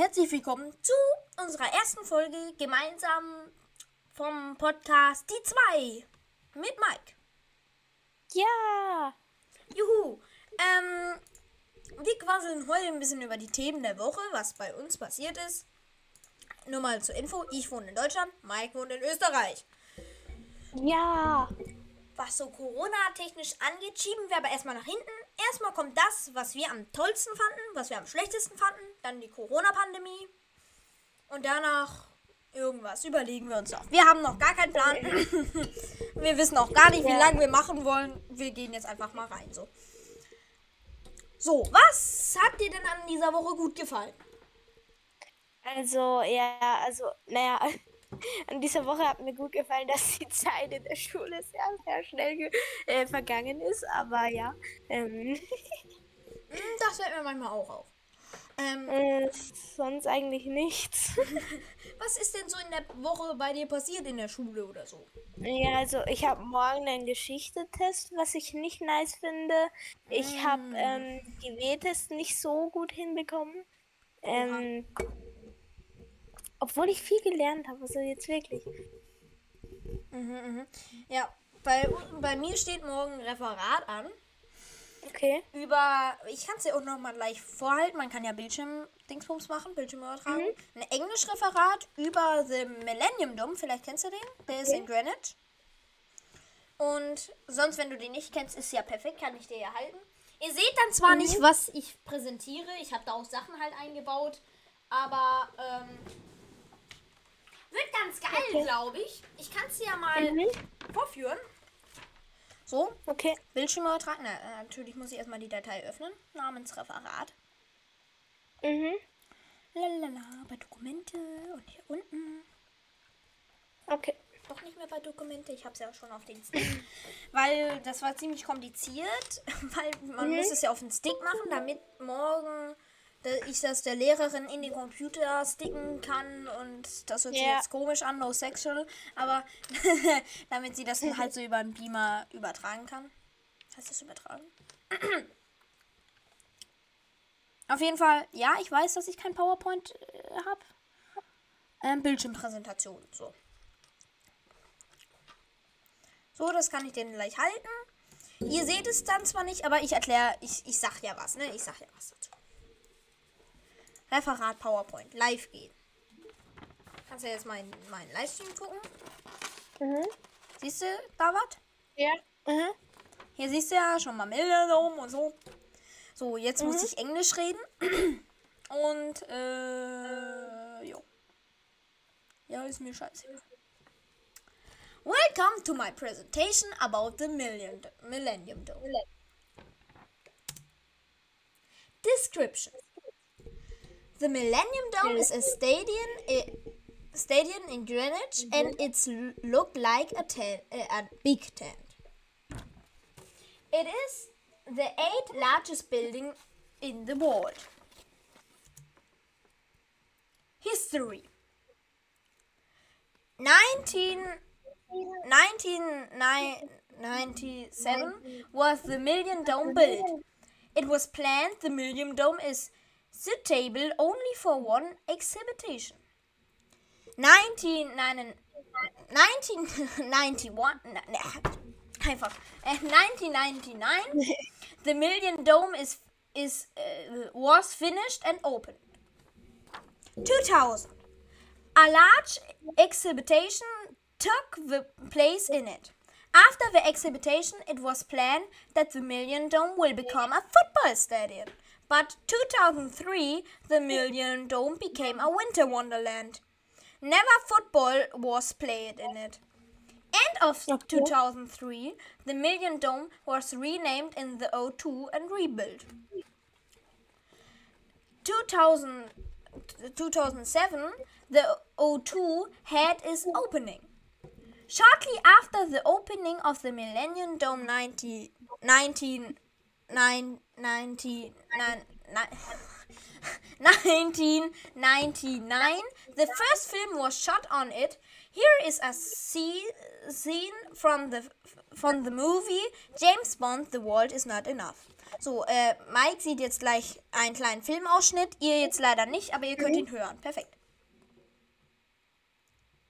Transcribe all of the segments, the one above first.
herzlich willkommen zu unserer ersten Folge gemeinsam vom Podcast Die 2 mit Mike. Ja. Juhu. Ähm, wir quasseln heute ein bisschen über die Themen der Woche, was bei uns passiert ist. Nur mal zur Info, ich wohne in Deutschland, Mike wohnt in Österreich. Ja. Was so Corona-technisch angeht, schieben wir aber erstmal nach hinten. Erstmal kommt das, was wir am tollsten fanden, was wir am schlechtesten fanden, dann die Corona-Pandemie und danach irgendwas überlegen wir uns noch. Wir haben noch gar keinen Plan. wir wissen auch gar nicht, wie lange wir machen wollen. Wir gehen jetzt einfach mal rein so. So, was hat dir denn an dieser Woche gut gefallen? Also, ja, also, naja, an dieser Woche hat mir gut gefallen, dass die Zeit in der Schule sehr, sehr schnell äh, vergangen ist. Aber ja, ähm, Hm, Das fällt mir manchmal auch auf. Ähm, äh, sonst eigentlich nichts. was ist denn so in der Woche bei dir passiert in der Schule oder so? Ja, also ich habe morgen einen Geschichtetest, was ich nicht nice finde. Ich habe ähm, die W-Tests nicht so gut hinbekommen. Ähm, obwohl ich viel gelernt habe, also jetzt wirklich. Ja, bei, bei mir steht morgen ein Referat an. Okay. über, ich kann es dir auch noch mal gleich vorhalten, man kann ja Bildschirm-Dingsbums machen, Bildschirmübertragung. Ein Englischreferat über The Millennium Dome, vielleicht kennst du den, der ist in Greenwich. Und sonst, wenn du den nicht kennst, ist ja perfekt, kann ich dir ja halten. Ihr seht dann zwar nicht, was ich präsentiere, ich habe da auch Sachen halt eingebaut, aber ähm, wird ganz geil, Okay. glaube ich. Ich kann es dir ja mal Mhm. vorführen. So, Okay. Bildschirm übertragen. Na, äh, natürlich muss ich erstmal die Datei öffnen. Namensreferat. Mhm. Lalala, bei Dokumente und hier unten. Okay. Doch nicht mehr bei Dokumente. Ich habe es ja schon auf den Stick. weil das war ziemlich kompliziert. Weil man muss es ja auf den Stick machen, damit morgen da- ich das der Lehrerin in den Computer sticken kann. Und das hört sich Ja. jetzt komisch an, no sexual. Aber damit sie das halt so über einen Beamer übertragen kann. Heißt das übertragen? Auf jeden Fall, ja, ich weiß, dass ich kein PowerPoint äh, habe. Ähm, Bildschirmpräsentation, so. So, das kann ich denen gleich halten. Ihr seht es dann zwar nicht, aber ich erkläre, ich, ich sag ja was, ne? Ich sag ja was dazu. Referat PowerPoint, live gehen. Kannst du jetzt meinen mein Livestream gucken? Mhm. Siehst du da was? Ja. Mhm. Hier siehst du ja schon mal Millennium und so. So, jetzt muss ich Englisch reden. Und, äh, jo. Ja, ist mir scheiße. Welcome to my presentation about the million, Millennium Dome. Description. The Millennium Dome is a stadium, a stadium in Greenwich, mm-hmm. and it's l- look like a tent, a big tent. It is the eighth largest building in the world. History 19, 1997 was the Million Dome built. It was planned the Million Dome is suitable only for one exhibition. 1999 1991 na- na- einfach äh, 1999 the Million Dome is is uh, was finished and opened. 2000 a large exhibition took the place in it. After the exhibition, it was planned that the Million Dome will become a football stadium. But 2003, the Million Dome became a winter wonderland. Never football was played in it. End of 2003, the Million Dome was renamed in the O2 and rebuilt. 2000, 2007, the O2 had its opening. Shortly after the opening of the Millennium Dome 90, 19, 9, 90, 9, 1999, the first film was shot on it. Here is a scene from the von the movie James Bond, The World is Not Enough. So, äh, Mike sieht jetzt gleich einen kleinen Filmausschnitt. Ihr jetzt leider nicht, aber ihr könnt ihn hören. Perfekt.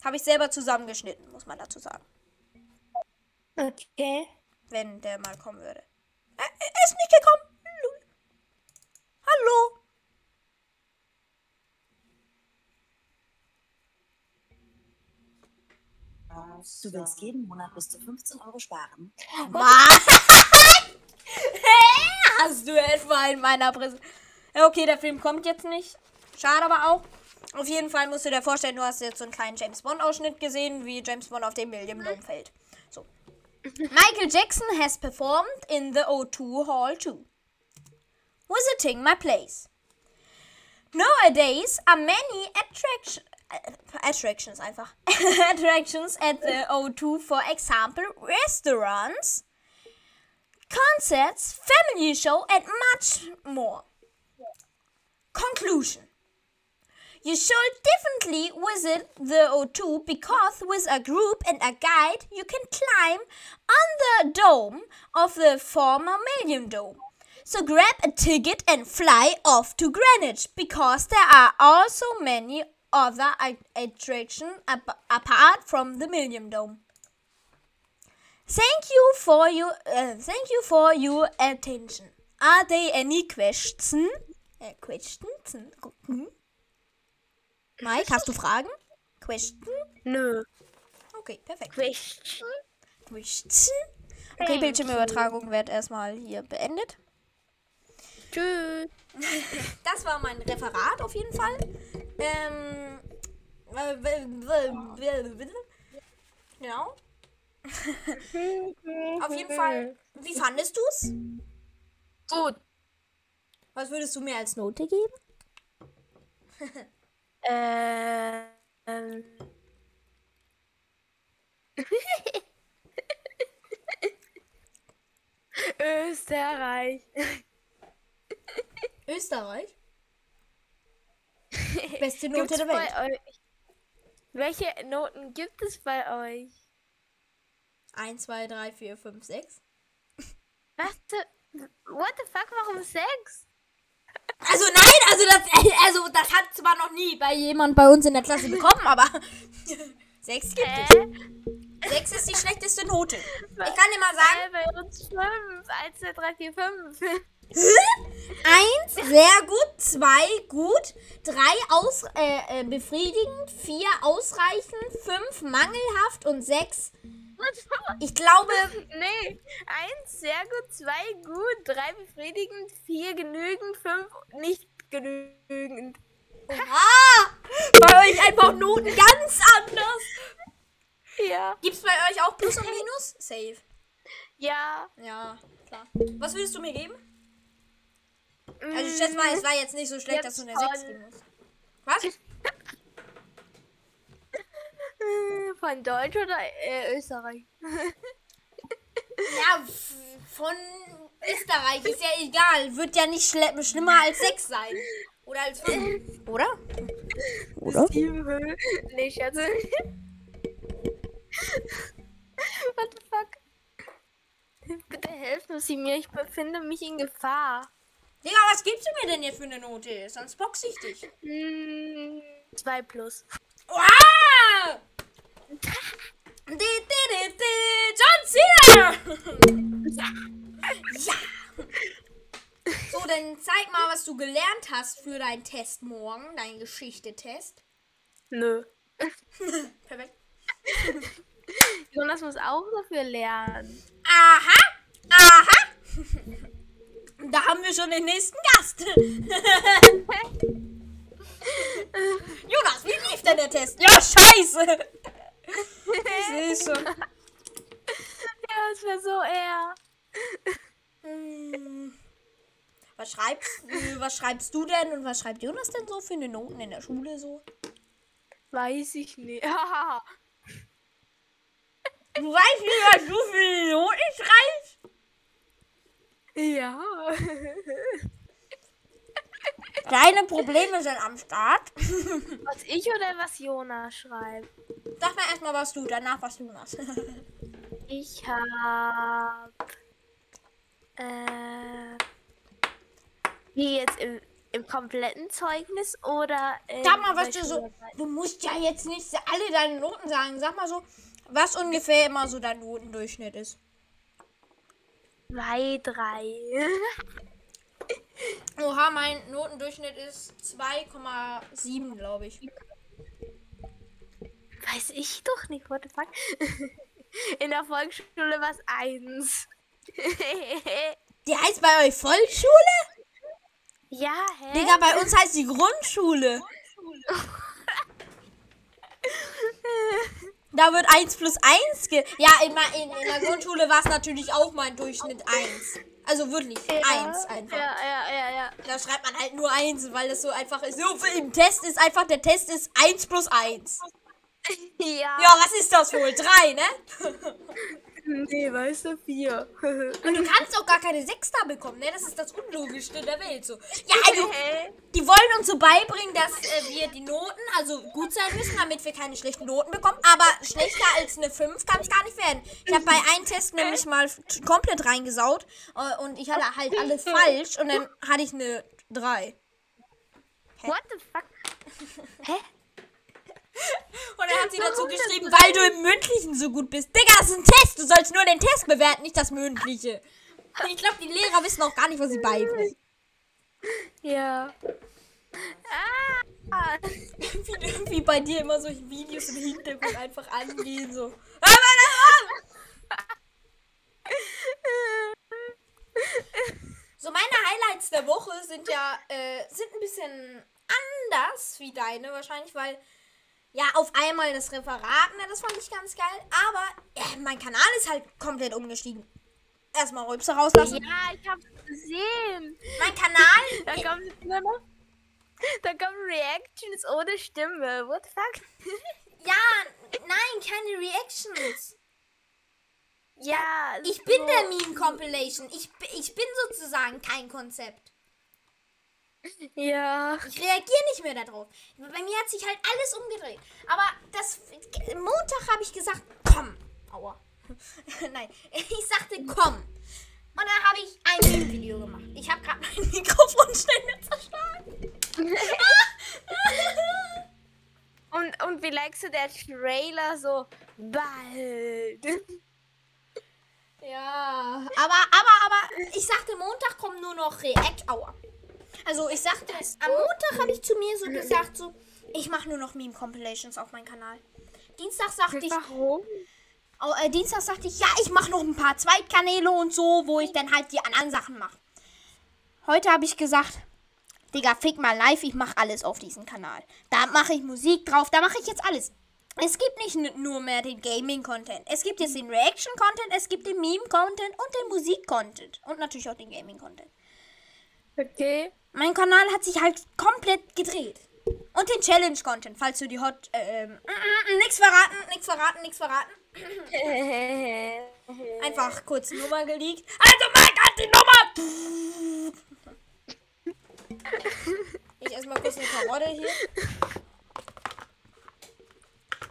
Habe ich selber zusammengeschnitten, muss man dazu sagen. Okay. Wenn der mal kommen würde. Er, ist nicht gekommen. Hallo. Du willst jeden Monat bis zu 15 Euro sparen. Mann. Hast du etwa in meiner Präsentation. Okay, der Film kommt jetzt nicht. Schade aber auch. Auf jeden Fall musst du dir vorstellen, du hast jetzt so einen kleinen James Bond-Ausschnitt gesehen, wie James Bond auf dem Million Dome fällt. So. Michael Jackson has performed in the O2 Hall too. Visiting my place. Nowadays are many attraction, äh, uh, attractions einfach. attractions at the O2, for example, restaurants, concerts, family show, and much more. Conclusion. You should definitely visit the O2 because with a group and a guide you can climb on the dome of the former Millennium Dome. So grab a ticket and fly off to Greenwich because there are also many other attractions ap- apart from the Millennium Dome. Thank you for your uh, thank you for your attention. Are there any questions? Äh, questions? Mike, hast du Fragen? Question? Nö. Okay, perfekt. Question? Question? Okay, Bildschirmübertragung wird erstmal hier beendet. Tschüss. Das war mein Referat auf jeden Fall. Ähm. äh, Genau. Auf jeden Fall. Wie fandest du's? Gut. Was würdest du mir als Note geben? Ähm. Österreich. Österreich? Beste Note Gibt's der Welt. bei euch? Welche Noten gibt es bei euch? 1, 2, 3, 4, 5, 6. Was? the- What the fuck? Warum sechs? Also nein, also das, also das hat zwar noch nie bei jemand bei uns in der Klasse bekommen, aber 6 gibt es. 6 ist die schlechteste Note. Ich kann dir mal sagen, bei uns fünf. Eins, zwei, drei, vier, fünf. 1 sehr gut, 2 gut, 3 aus, äh, äh, befriedigend, 4 ausreichend, 5 mangelhaft und 6, ich glaube, nee. Eins, sehr gut. Zwei, gut. Drei, befriedigend. Vier, genügend. Fünf, nicht genügend. ah, bei euch einfach Noten ganz anders. Ja. Gibt's bei euch auch Plus und Minus? Safe. Ja. Ja, klar. Was würdest du mir geben? Also ich schätze mal, es war jetzt nicht so schlecht, dass du eine 6 geben musst. Was? Von Deutsch oder äh, Österreich? Ja, von Österreich ist ja egal. Wird ja nicht schle schlimmer als 6 sein. Oder als 5. Oder? Oder? Sieben. Nee, Schatz. What the fuck? Bitte helfen Sie mir, ich befinde mich in Gefahr. Digga, was gibst du mir denn jetzt für eine Note? Sonst box ich dich. Zwei plus. Wow! John Cena! ja! So, dann zeig mal, was du gelernt hast für deinen Test morgen, deinen Geschichte-Test. Nö. Perfekt. Jonas muss auch dafür lernen. Aha! Aha! Da haben wir schon den nächsten Gast. Jonas, wie lief denn der Test? Ja, scheiße! Ich sehe schon. Ja, es wäre so eher. Hm. Was schreibst, äh, was schreibst du denn und was schreibt Jonas denn so für eine Noten in der Schule so? Weiß ich nicht. Du weißt nicht, was du für eine Noten schreibst? ja. Deine Probleme sind am Start. was ich oder was Jonas schreibt? Sag mal erstmal, was du, danach was Jonas. Ich hab. Äh, wie jetzt im, im kompletten Zeugnis oder. Sag mal, was du so. Du musst ja jetzt nicht alle deine Noten sagen. Sag mal so, was ungefähr immer so dein Notendurchschnitt ist. Zwei, drei. Oha, mein Notendurchschnitt ist 2,7, glaube ich. Weiß ich doch nicht, what the fuck. In der Volksschule war es eins. Die heißt bei euch Volksschule? ja, hä? Digga, bei uns heißt die Grundschule. Da wird 1 plus 1 ge. Ja, in, in, in der Grundschule war es natürlich auch mein Durchschnitt 1. Also wirklich 1 einfach. Ja, ja, ja, ja. Da schreibt man halt nur 1, weil das so einfach ist. So, im Test ist einfach, der Test ist 1 plus 1. Ja. Ja, was ist das wohl? 3, ne? Nee, weißt du, vier. Und du kannst auch gar keine 6 da bekommen, ne? Das ist das Unlogischste der Welt. So. Ja, also, die wollen uns so beibringen, dass äh, wir die Noten, also gut sein müssen, damit wir keine schlechten Noten bekommen. Aber schlechter als eine 5 kann es gar nicht werden. Ich habe bei einem Test nämlich mal komplett reingesaut äh, und ich hatte halt alles falsch und dann hatte ich eine 3. What the fuck? Hä? Hat sie dazu geschrieben, weil du im Mündlichen so gut bist. Digga, das ist ein Test. Du sollst nur den Test bewerten, nicht das Mündliche. Und ich glaube, die Lehrer wissen auch gar nicht, was sie beibringen. Ja. Ah. Wie, wie bei dir immer solche Videos im Hintergrund einfach angehen, so. So, meine Highlights der Woche sind ja, äh, sind ein bisschen anders wie deine wahrscheinlich, weil, ja, auf einmal das Referat, ne, das fand ich ganz geil, aber ja, mein Kanal ist halt komplett umgestiegen. Erstmal Rülpse rauslassen. Ja, ich hab's gesehen. Mein Kanal, Da kommt noch. Da kommen Reactions ohne Stimme. What the fuck? ja, nein, keine Reactions. Ja. Ich bin der Meme Compilation. Ich, ich bin sozusagen kein Konzept. Ja. Ich reagiere nicht mehr darauf. Bei mir hat sich halt alles umgedreht. Aber das Montag habe ich gesagt, komm. Aua. Nein, ich sagte komm. Und dann habe ich ein Meme-Video gemacht. Ich habe gerade mein Mikrofonständer zerschlagen. Und, und wie likest du der Trailer so bald? Ja, aber, aber, aber ich sagte, Montag kommen nur noch React. Aua. Also ich sagte, am Montag habe ich zu mir so gesagt, so, ich mache nur noch Meme-Compilations auf meinem Kanal. Dienstag sagte ich, Warum? oh, äh, Dienstag sagte ich, ja, ich mache noch ein paar Zweitkanäle und so, wo ich dann halt die anderen Sachen mache. Heute habe ich gesagt, Digga, fick mal live, ich mache alles auf diesem Kanal. Da mache ich Musik drauf, da mache ich jetzt alles. Es gibt nicht nur mehr den Gaming-Content. Es gibt jetzt den Reaction-Content, es gibt den Meme-Content und den Musik-Content. Und natürlich auch den Gaming-Content. Okay. Mein Kanal hat sich halt komplett gedreht. Und den Challenge-Content, falls du die Hot... Äh, ähm, mm, nix verraten, nix verraten, nix verraten. Einfach kurz Nummer geleakt. Also Mike hat die Nummer! Ich esse mal kurz eine Karotte hier.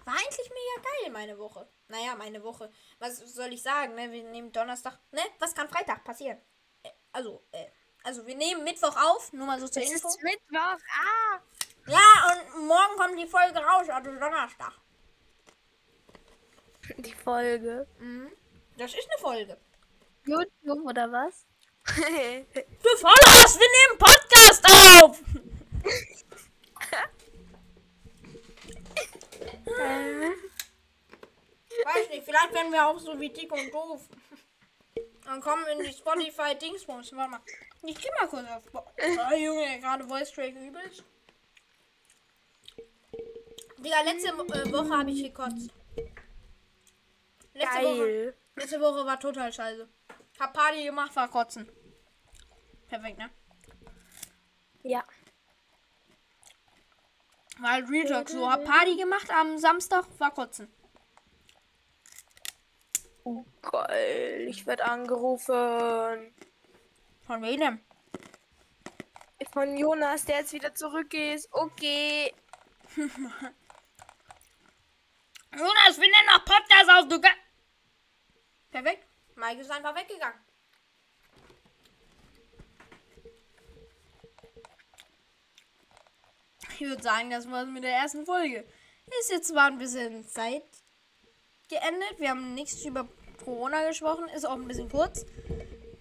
War eigentlich mega geil, meine Woche. Naja, meine Woche. Was soll ich sagen, ne? Wir nehmen Donnerstag. Ne? Was kann Freitag passieren? Äh, also, äh, also wir nehmen Mittwoch auf, nur mal so zur Es Info. ist Mittwoch. Ah. Ja, und morgen kommt die Folge raus, also Donnerstag. Die Folge. Das ist eine Folge. YouTube oder was? Du Followers, wir nehmen Podcast auf! Weiß nicht, vielleicht werden wir auch so wie dick und doof. Dann kommen in die Spotify Dingsbums. Warte mal. Ich geh mal kurz auf. Bo- Oh, Junge, gerade Voice Track übelst. Digga, letzte äh, Woche habe ich gekotzt. Letzte Woche, letzte Woche war total scheiße. Hab Party gemacht, war kotzen. Perfekt, ne? Ja. War halt Real Talk so. Hab Party gemacht am Samstag, war kotzen. Oh, geil. Ich werde angerufen. Von wem denn? Von Jonas, der jetzt wieder zurück ist. Okay. Jonas, wir nehmen noch Podcast auf, du Ge Perfekt. Mike ist einfach weggegangen. Ich würde sagen, das war's mit der ersten Folge. Ist jetzt zwar ein bisschen Zeit geendet. Wir haben nichts über Corona gesprochen. Ist auch ein bisschen kurz.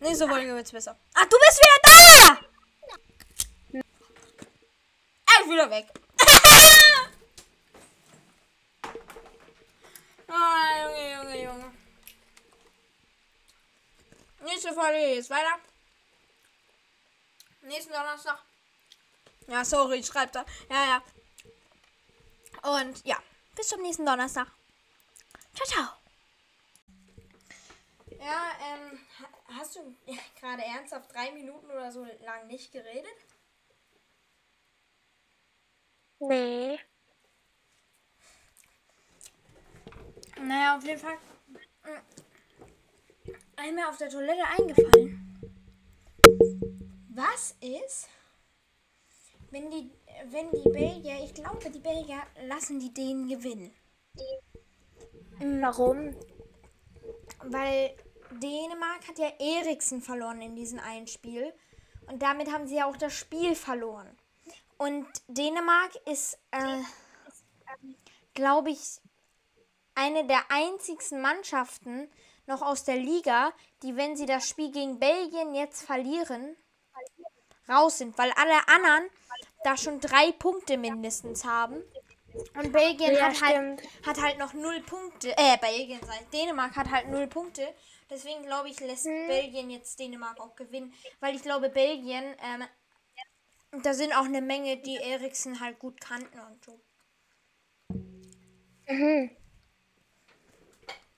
Nächste Folge wird's besser. Ah, du bist wieder da! Er ist wieder weg. ah, Junge, Junge, Junge. Nächste Folge geht's weiter. Nächsten Donnerstag. Ja, sorry, ich schreibe da. Ja, ja. Und ja, bis zum nächsten Donnerstag. Ciao, ciao. Ja, ähm, ha- hast du gerade ernsthaft drei Minuten oder so lang nicht geredet? Nee. Naja, auf jeden Fall. mm, Einmal auf der Toilette eingefallen. Was ist, wenn die, wenn die Belgier, ich glaube, die Belgier lassen die Dänen gewinnen. Warum? Weil Dänemark hat ja Eriksen verloren in diesem einen Spiel. Und damit haben sie ja auch das Spiel verloren. Und Dänemark ist, äh, glaube ich, eine der einzigsten Mannschaften noch aus der Liga, die, wenn sie das Spiel gegen Belgien jetzt verlieren, raus sind. Weil alle anderen da schon drei Punkte mindestens haben. Und Belgien Ja, hat, halt, hat halt noch null Punkte. Äh, Belgien sei Dänemark hat halt null Punkte. Deswegen glaube ich, lässt Belgien jetzt Dänemark auch gewinnen. Weil ich glaube, Belgien, ähm, da sind auch eine Menge, die Eriksen halt gut kannten und so. Mhm.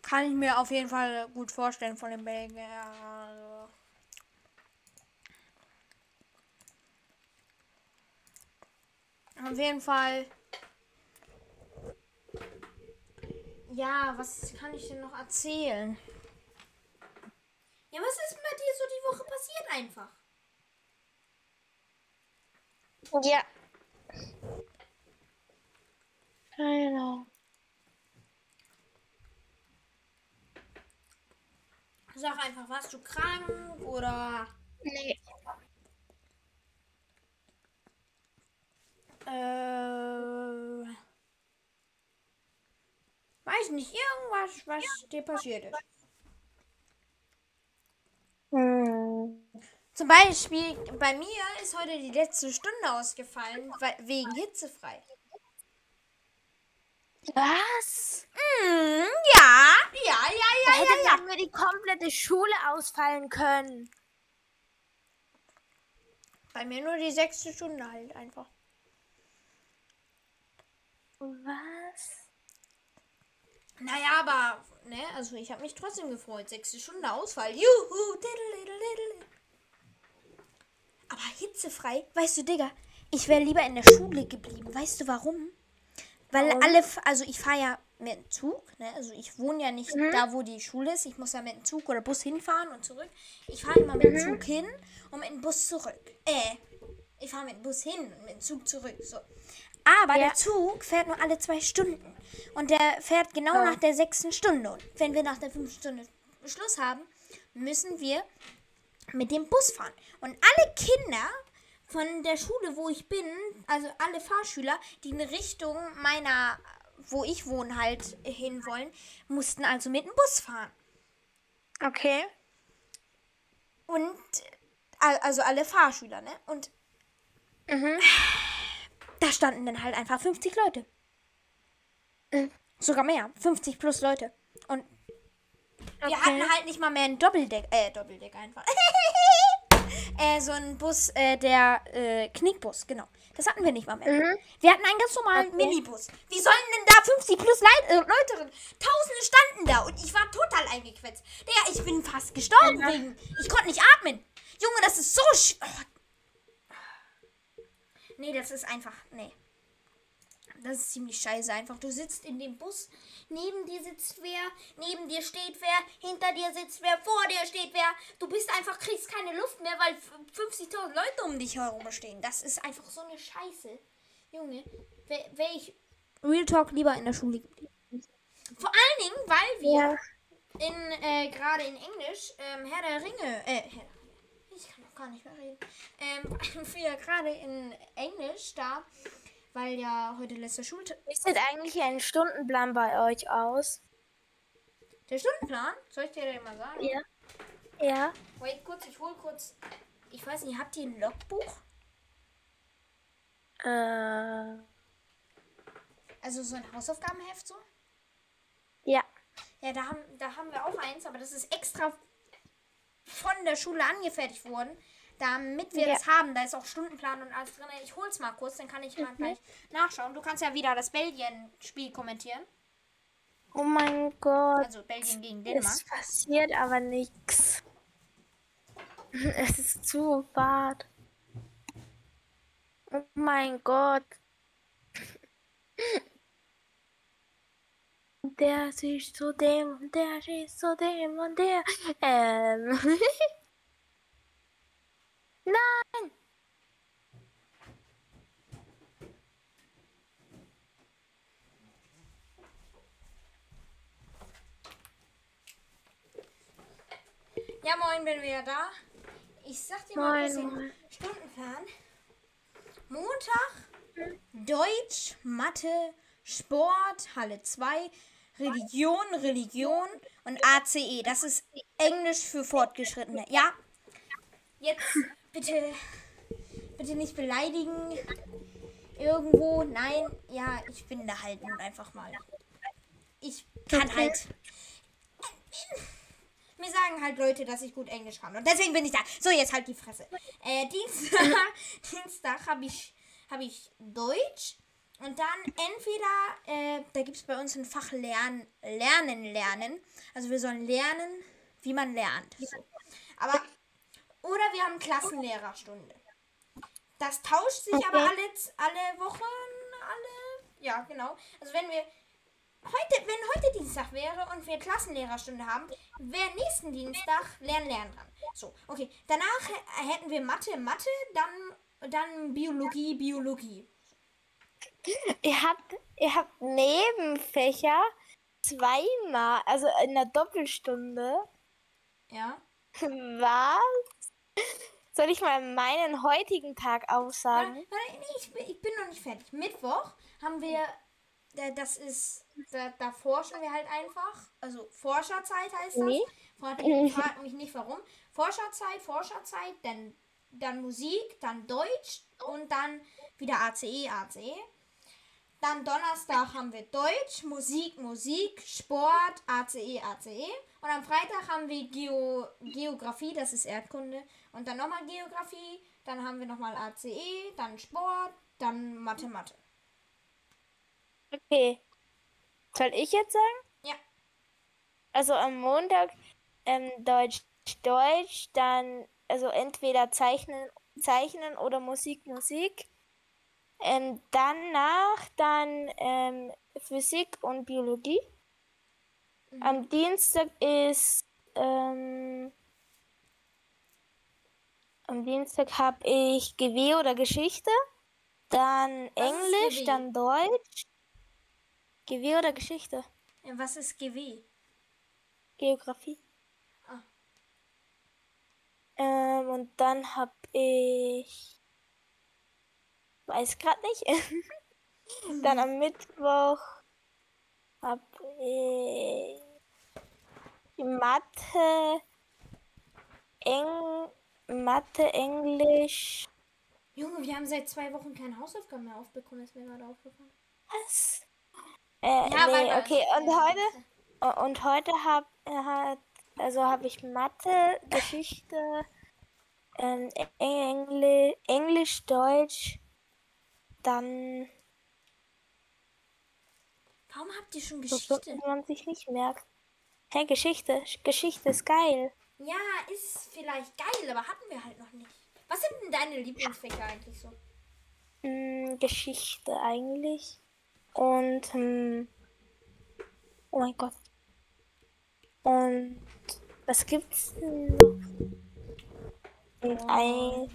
Kann ich mir auf jeden Fall gut vorstellen von den Belgiern. Also. Auf jeden Fall. Ja, was kann ich denn noch erzählen? Ja, was ist bei dir so die Woche passiert einfach? Ja. Genau. Sag einfach, warst du krank oder Nee. äh, weiß nicht, irgendwas, was dir passiert ist. Hm. Zum Beispiel, bei mir ist heute die letzte Stunde ausgefallen, wegen hitzefrei. Was? Mm, ja, ja, ja, Da ja, hätte ja, ja. mir die komplette Schule ausfallen können. Bei mir nur die sechste Stunde halt einfach. Was? Naja, aber, ne, also ich habe mich trotzdem gefreut. Sechste Stunde Ausfall. Juhu. Aber hitzefrei, weißt du, Digga, ich wäre lieber in der Schule geblieben. Weißt du warum? Weil alle, f- also ich fahre ja mit dem Zug, ne? Also ich wohne ja nicht da, wo die Schule ist. Ich muss ja mit dem Zug oder Bus hinfahren und zurück. Ich fahre immer mit dem Zug hin und mit dem Bus zurück. Äh, ich fahre mit dem Bus hin und mit dem Zug zurück. So. Aber Ja. der Zug fährt nur alle zwei Stunden. Und der fährt genau Ja. nach der sechsten Stunde. Und wenn wir nach der fünften Stunde Schluss haben, müssen wir mit dem Bus fahren. Und alle Kinder von der Schule, wo ich bin, also alle Fahrschüler, die in Richtung meiner, wo ich wohne, halt hin wollen, mussten also mit dem Bus fahren. Okay. Und, äh, also alle Fahrschüler, ne? Und Mhm. Da standen dann halt einfach 50 Leute. Mhm. Sogar mehr. 50 plus Leute. Und wir Okay. hatten halt nicht mal mehr einen Doppeldeck, äh, Doppeldeck einfach. äh, so ein Bus, äh, der, äh, Knickbus, genau. Das hatten wir nicht mal mehr. Mhm. Wir hatten einen ganz normalen Okay. Minibus. Wie sollen denn da 50 plus Leit äh, Leute drin? Tausende standen da und ich war total eingequetscht. Digga, ich bin fast gestorben wegen. Ich konnte nicht atmen. Junge, das ist so sch oh. Nee, das ist einfach. Nee. Das ist ziemlich scheiße einfach. Du sitzt in dem Bus, neben dir sitzt wer, neben dir steht wer, hinter dir sitzt wer, vor dir steht wer. Du bist einfach, kriegst keine Luft mehr, weil f- 50.000 Leute um dich herum stehen. Das ist einfach so eine Scheiße. Junge, wäre wär ich Real Talk lieber in der Schule geblieben. Vor allen Dingen, weil wir Ja. in äh, gerade in Englisch ähm, Herr der Ringe, äh, Herr kann nicht mehr reden. Ähm, wir gerade in Englisch da, weil ja heute letzter Schultag. Wie sieht eigentlich ein Stundenplan bei euch aus? Der Stundenplan? Soll ich dir den mal sagen? Ja. Ja. Wait kurz, ich hol kurz. Ich weiß nicht, habt ihr ein Logbuch? Äh, Also so ein Hausaufgabenheft so? ja. Ja, da haben, da haben wir auch eins, aber das ist extra von der Schule angefertigt worden, damit wir Ja. das haben. Da ist auch Stundenplan und alles drin. Ich hol's mal kurz, dann kann ich mal gleich nachschauen. Du kannst ja wieder das Belgien-Spiel kommentieren. Oh mein Gott. Also Belgien gegen Dänemark. Es passiert aber nichts. Es ist zu bad. Oh mein Gott. Der sich zu dem und der sich zu dem und der. Ähm. Nein! Ja, moin, bin wieder da. Ich sag dir mal Moin, bisschen moin. Stundenplan. Montag Deutsch, Mathe, Sport, Halle 2, Religion, Religion und ACE. Das ist Englisch für Fortgeschrittene. Ja. Jetzt bitte, bitte nicht beleidigen. Irgendwo. Nein. Ja, ich bin da halt nun einfach mal. Ich kann halt. Mir sagen halt Leute, dass ich gut Englisch kann. Und deswegen bin ich da. So, jetzt halt die Fresse. Äh, Dienstag, Dienstag habe ich, hab ich Deutsch. Und dann entweder, äh, da gibt es bei uns ein Fach Lernen, Lernen, Lernen. Also wir sollen lernen, wie man lernt. So. Aber, oder wir haben Klassenlehrerstunde. Das tauscht sich aber Okay. alle, alle Wochen, alle, ja genau. Also wenn wir heute, wenn heute Dienstag wäre und wir Klassenlehrerstunde haben, wäre nächsten Dienstag Lernen, Lernen dran. So, okay. Danach hätten wir Mathe, Mathe, dann, dann Biologie, Biologie. Ihr habt, ihr habt Nebenfächer zweimal, also in der Doppelstunde. Ja. Was? Soll ich mal meinen heutigen Tag aussagen? warte, nee, ich, bin- ich bin noch nicht fertig. Mittwoch haben wir, das ist, da, da forschen wir halt einfach. Also Forscherzeit heißt das. Nee. Frag, frag mich nicht warum. Forscherzeit, Forscherzeit, dann, dann Musik, dann Deutsch und dann wieder ACE, ACE. Dann Donnerstag haben wir Deutsch, Musik, Musik, Sport, ACE, ACE. Und am Freitag haben wir Geo, Geografie, das ist Erdkunde. Und dann nochmal Geografie, dann haben wir nochmal ACE, dann Sport, dann Mathe, Mathe. Okay. Soll ich jetzt sagen? Ja. Also am Montag ähm, Deutsch, Deutsch, dann also entweder Zeichnen, Zeichnen oder Musik, Musik. Ähm, danach dann ähm, Physik und Biologie. Am Dienstag ist ähm, am Dienstag habe ich GW oder Geschichte, dann Was Englisch, dann Deutsch. GW oder Geschichte? Was ist GW? Geografie. Ah. Ähm, und dann habe ich. Weiß gerade nicht. dann am Mittwoch habe ich Mathe, Eng, Mathe, Englisch. Junge, wir haben seit zwei Wochen keine Hausaufgaben mehr aufbekommen, ist mir gerade aufgefallen. Was? Äh, Ja, nee, okay. Und heute? Und heute hab, hat, also habe ich Mathe, Geschichte, ähm, Engli Englisch, Deutsch, dann Warum habt ihr schon so Geschichte? Die man sich nicht merkt. Hä, Geschichte, Geschichte ist geil. Ja, ist vielleicht geil, aber hatten wir halt noch nicht. Was sind denn deine Lieblingsfächer eigentlich so? Hm, Geschichte eigentlich. Und, hm, oh mein Gott. Und was gibt's denn noch? Ein,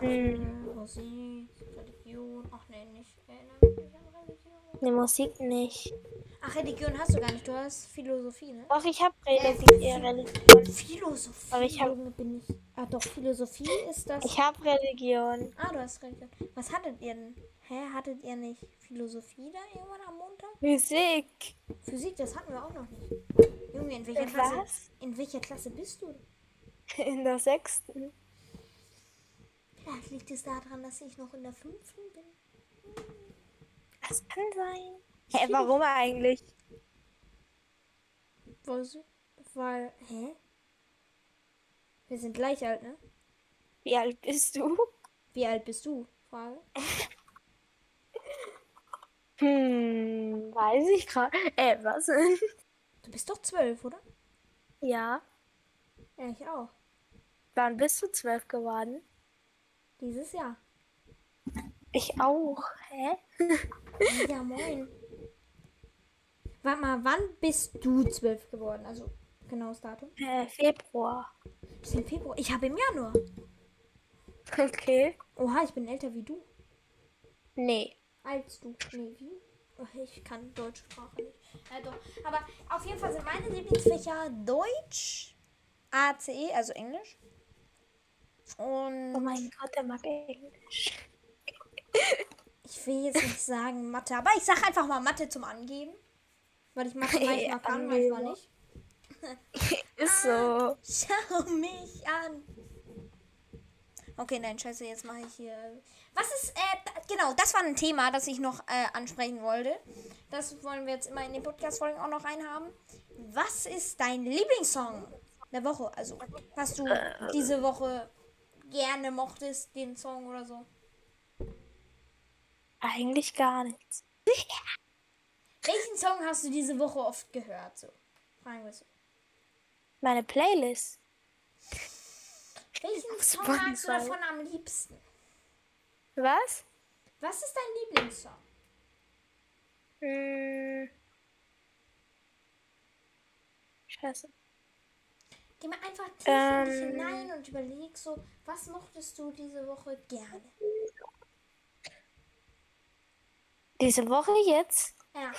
hm, Musik, Religion. Ach nee, nicht. Erinnere mich nicht an Religion. ne Musik nicht. Ach, Religion hast du gar nicht. Du hast Philosophie, ne? Doch, ich habe Religion. Religion. Philosophie. Aber ich hab- Junge, bin ich. Ah, doch, Philosophie ist das. Ich habe Religion. ah, du hast Religion. Was hattet ihr denn? Hä, hattet ihr nicht Philosophie da irgendwann am Montag? Physik. Physik, das hatten wir auch noch nicht. Junge, in welcher Äh, Klasse? In welcher Klasse bist du? In der sechsten. Vielleicht liegt es daran, dass ich noch in der fünften bin. Das kann sein. Hä, warum eigentlich? Was? Weil, hä? Wir sind gleich alt, ne? Wie alt bist du? Wie alt bist du? Frage. Hm, weiß ich gerade. Äh, was? Du bist doch zwölf, oder? ja. Ja, ich auch. Wann bist du zwölf geworden? Dieses Jahr. Ich auch. Hä? Ja, moin. Warte mal, wann bist du zwölf geworden? Also, genaues Datum. Äh, Februar. Das ist im Februar. Ich habe im Januar. Okay. Oha, ich bin älter wie du. Nee. Als du. Nee, wie? Oh, ich kann deutsche Sprache nicht. Äh, doch. Aber auf jeden Fall sind meine Lieblingsfächer Deutsch, ACE, also Englisch. Und Oh mein Gott, der mag Englisch. ich will jetzt nicht sagen Mathe, aber ich sag einfach mal Mathe zum Angeben. Weil ich Mathe manchmal kann, manchmal nicht. Ist so. Schau mich an. Okay, nein, scheiße, jetzt mache ich hier. Was ist, äh, genau, das war ein Thema, das ich noch äh, ansprechen wollte. Das wollen wir jetzt immer in den Podcast-Folgen auch noch reinhaben. Was ist dein Lieblingssong der Woche? Also, was du diese Woche gerne mochtest, den Song oder so. Eigentlich gar nichts. Welchen Song hast du diese Woche oft gehört? So, fragen wir so. Meine Playlist. Welchen Song magst du davon am liebsten? Was? Was ist dein Lieblingssong? Hm. Scheiße. Geh mal einfach tief in dich Ähm. hinein und überleg so, was mochtest du diese Woche gerne? Diese Woche jetzt? Ja,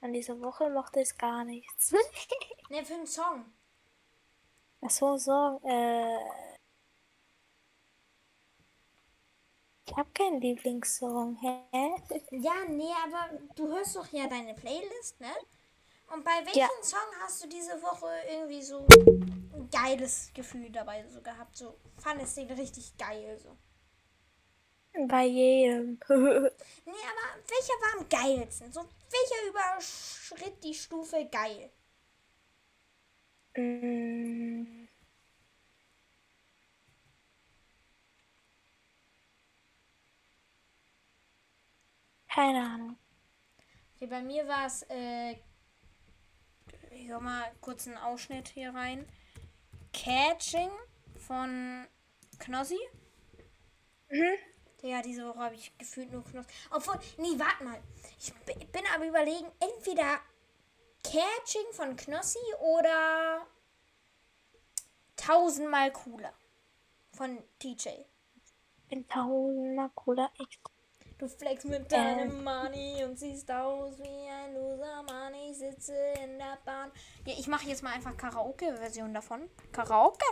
An dieser Woche mochte es gar nichts. ne, für einen Song. Ach so, so. Äh. Ich habe keinen Lieblingssong. Hä? Ja, nee, aber du hörst doch ja deine Playlist, ne? Und bei welchem Ja. Song hast du diese Woche irgendwie so ein geiles Gefühl dabei so gehabt? So fandest du den richtig geil so. Bei jedem. Nee, aber welcher war am geilsten? So, welcher überschritt die Stufe geil? Mm. Keine Ahnung. Okay, bei mir war es, äh, ich hör mal kurz einen Ausschnitt hier rein. Catching von Knossi. Mhm. Ja, diese Woche habe ich gefühlt nur Knossi. Obwohl, nee, warte mal. Ich bin aber überlegen, entweder Catching von Knossi oder tausendmal cooler von TJ. Bin tausendmal cooler. Ich Du flex mit deinem Money und siehst aus wie ein Loser, Mann. Ich sitze in der Bahn. Ja, ich mache jetzt mal einfach Karaoke-Version davon. Karaoke?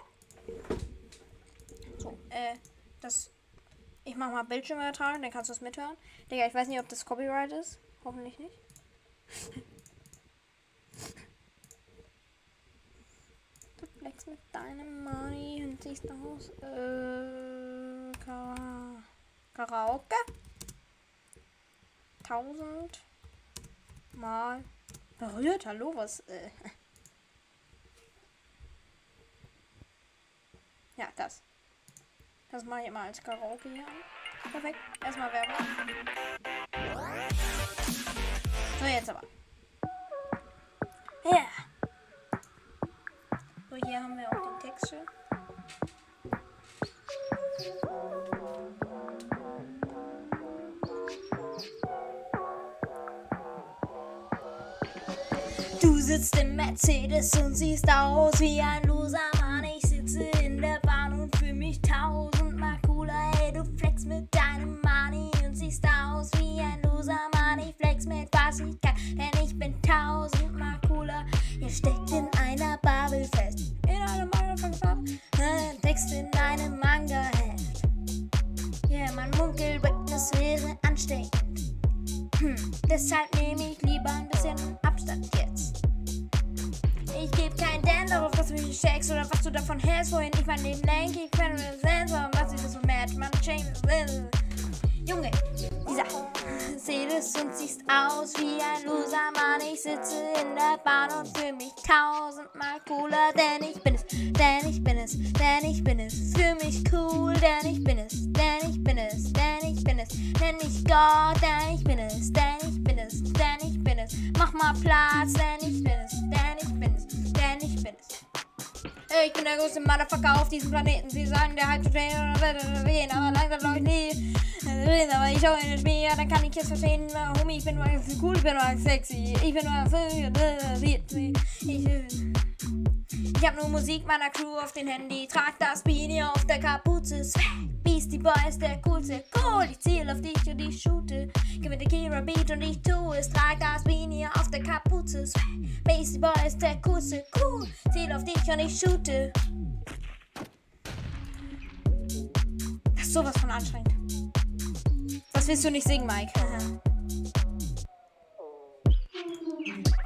So, äh, das. Ich mach mal Bildschirm übertragen, dann kannst du es mithören. Digga, ich weiß nicht, ob das Copyright ist. Hoffentlich nicht. Du flex mit deinem Money und siehst aus. Äh, Kara Karaoke? Tausend Mal berührt. Hallo, was? Äh. Ja, das. Das mache ich immer als Karaoke hier. Perfekt. Erstmal Werbung. So, jetzt aber. Ja. So, hier haben wir auch den Text schön. Sitzt im Mercedes und siehst aus wie ein Loser, Mann. Ich sitze in ich mein Leben. Ich mir selbst sagen, was ich das so match. Man change Junge, dieser Sedes und siehst aus wie ein Loser, Mann. Ich sitze in der Bahn und fühle mich tausendmal cooler, denn ich bin es, denn ich bin es, denn ich bin es. Fühl mich cool, denn ich bin es, denn ich bin es, denn ich bin es. Nenn mich Gott, denn ich bin es, denn ich bin es, denn ich bin es. Mach mal Platz, denn ich Ich bin der größte Motherfucker auf diesem Planeten. Sie sagen, der halb zu stehen oder wen, aber langsam glaube ich nie. Aber ich schaue in das Spiel, dann kann ich jetzt verstehen, Homie, ich bin nur cool, ich bin nur sexy. Ich bin nur ich, ich hab nur Musik meiner Crew auf dem Handy, trag das Beanie auf der Kapuze. Swag, Beastie Boy ist der coolste, cool, ich ziel auf dich und ich shoote. Gib mir den Kira Beat und ich tu es, trag das Beanie auf der Kapuze. Beastie Boy ist der coolste, cool, ziel auf dich und ich shoote. Das ist sowas von anstrengend. Was willst du nicht singen, Mike?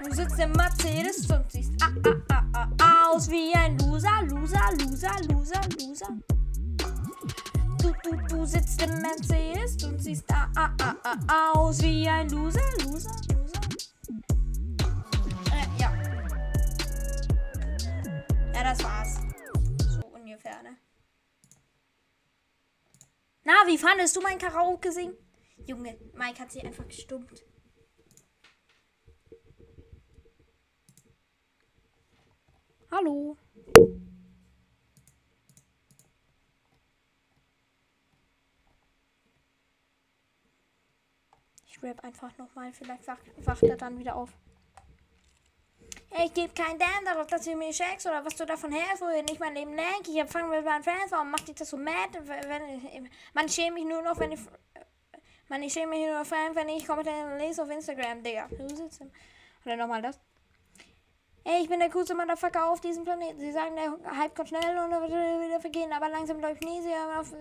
Du sitzt im Mercedes und siehst ah, ah, ah, ah, aus wie ein Loser, Loser, Loser, Loser, Loser. Du, du, du sitzt im Mercedes und siehst ah, ah, ah, aus wie ein Loser, Loser, Loser. Äh, ja. Ja, das war's. So ungefähr, ne? Na, wie fandest du mein Karaoke singen? Junge, Mike hat sie einfach gestummt. Hallo. Ich rap einfach nochmal, vielleicht wacht, wacht er dann wieder auf. Ich gebe keinen Damn darauf, dass du mir checkst oder was du davon hältst, wohin ich mein Leben lenke. Ich empfange mit meinen Fans, warum macht dich das so mad? Wenn, man schäme mich nur noch, wenn ich. Man, schäme mich nur noch, wenn ich Kommentare lese auf Instagram, Digga. Oder nochmal das. Ey, ich bin der coolste Motherfucker auf diesem Planeten. Sie sagen, der Hype kommt schnell und wird wieder vergehen. Aber langsam glaube ich nie, sie hören auf,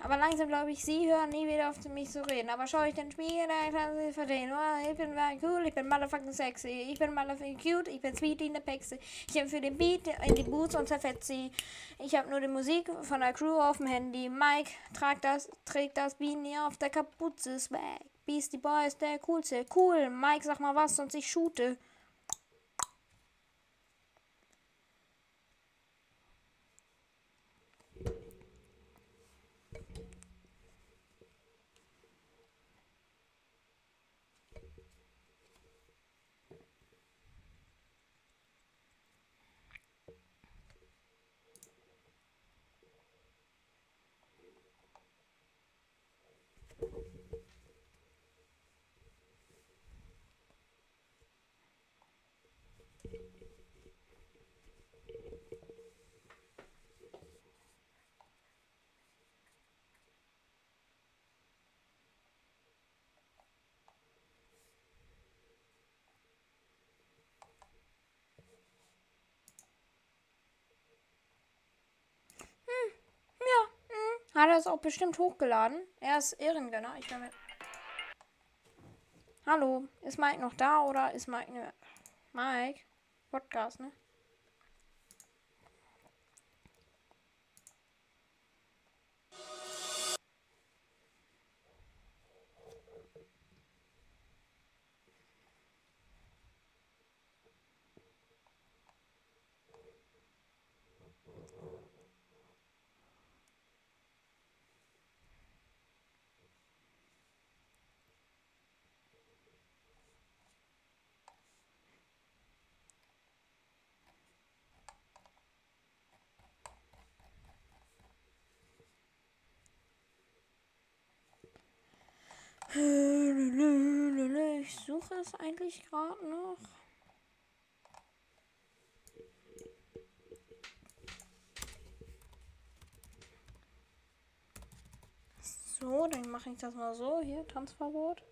aber langsam glaube ich, sie hören nie wieder auf mich zu reden. Aber schaue ich den Spiegel, dann kann sie verstehen. Oh, ich bin cool, ich bin motherfucking sexy. Ich bin motherfucking cute, ich bin sweet in der Pexe. Ich habe für den Beat in die Boots und zerfetzt sie. Ich habe nur die Musik von der Crew auf dem Handy. Mike tragt das, trägt das Beanie auf der Kapuze. Swag. Beastie Boy ist der coolste. Cool. Mike, sag mal was, sonst ich shoote. Es auch bestimmt hochgeladen? Er ist Ehrengönner. Ich mit. Hallo, ist Mike noch da oder ist Mike ne Mike? Podcast, ne? Ich suche es eigentlich gerade noch. So, dann mache ich das mal so. Hier, Tanzverbot.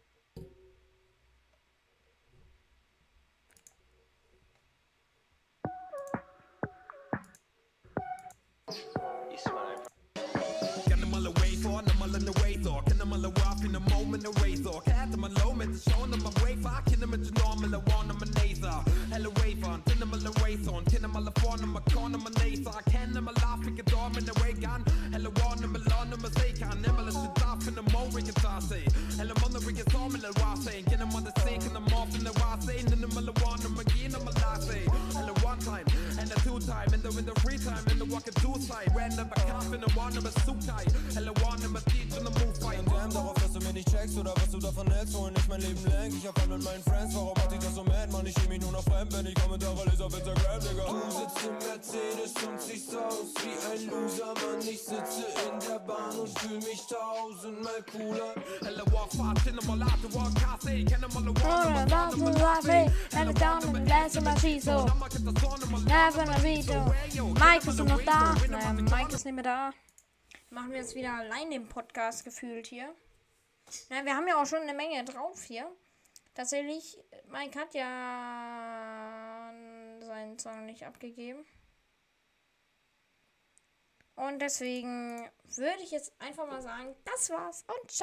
Dem alle race on Tin dem alle for dem con dem naser Kan dem alle laugh ik door med the way gun. Hella one dem alone dem say kan dem alle shit off in the mo we can talk say. Hella man the ring is on med the wa say. Kan dem alle sink in the morph in the wa say. Tin dem alle one dem again dem alle say. Hella one time and a two time and the in the free time and the walk a two side. Random a calf in the one of a suit tie. Hella one of a teach on the move fight. Damn, darauf, dass du mir nicht checkst oder was du davon hältst, wohin Mercedes und siehst aus wie ein Loser, Mann. Ich sitze in der Bahn und fühl mich tausendmal cooler. Hella walk fast in the malata walk cast Can them all the one that's the last and down in the glass of my. So, never my video. Mike ist noch da. Naja, Mike ist nicht mehr da. Machen wir jetzt wieder allein den Podcast gefühlt hier. Na, wir haben ja auch schon eine Menge drauf hier. Tatsächlich, Mike hat ja seinen Song nicht abgegeben. Und deswegen würde ich jetzt einfach mal sagen, das war's und ciao.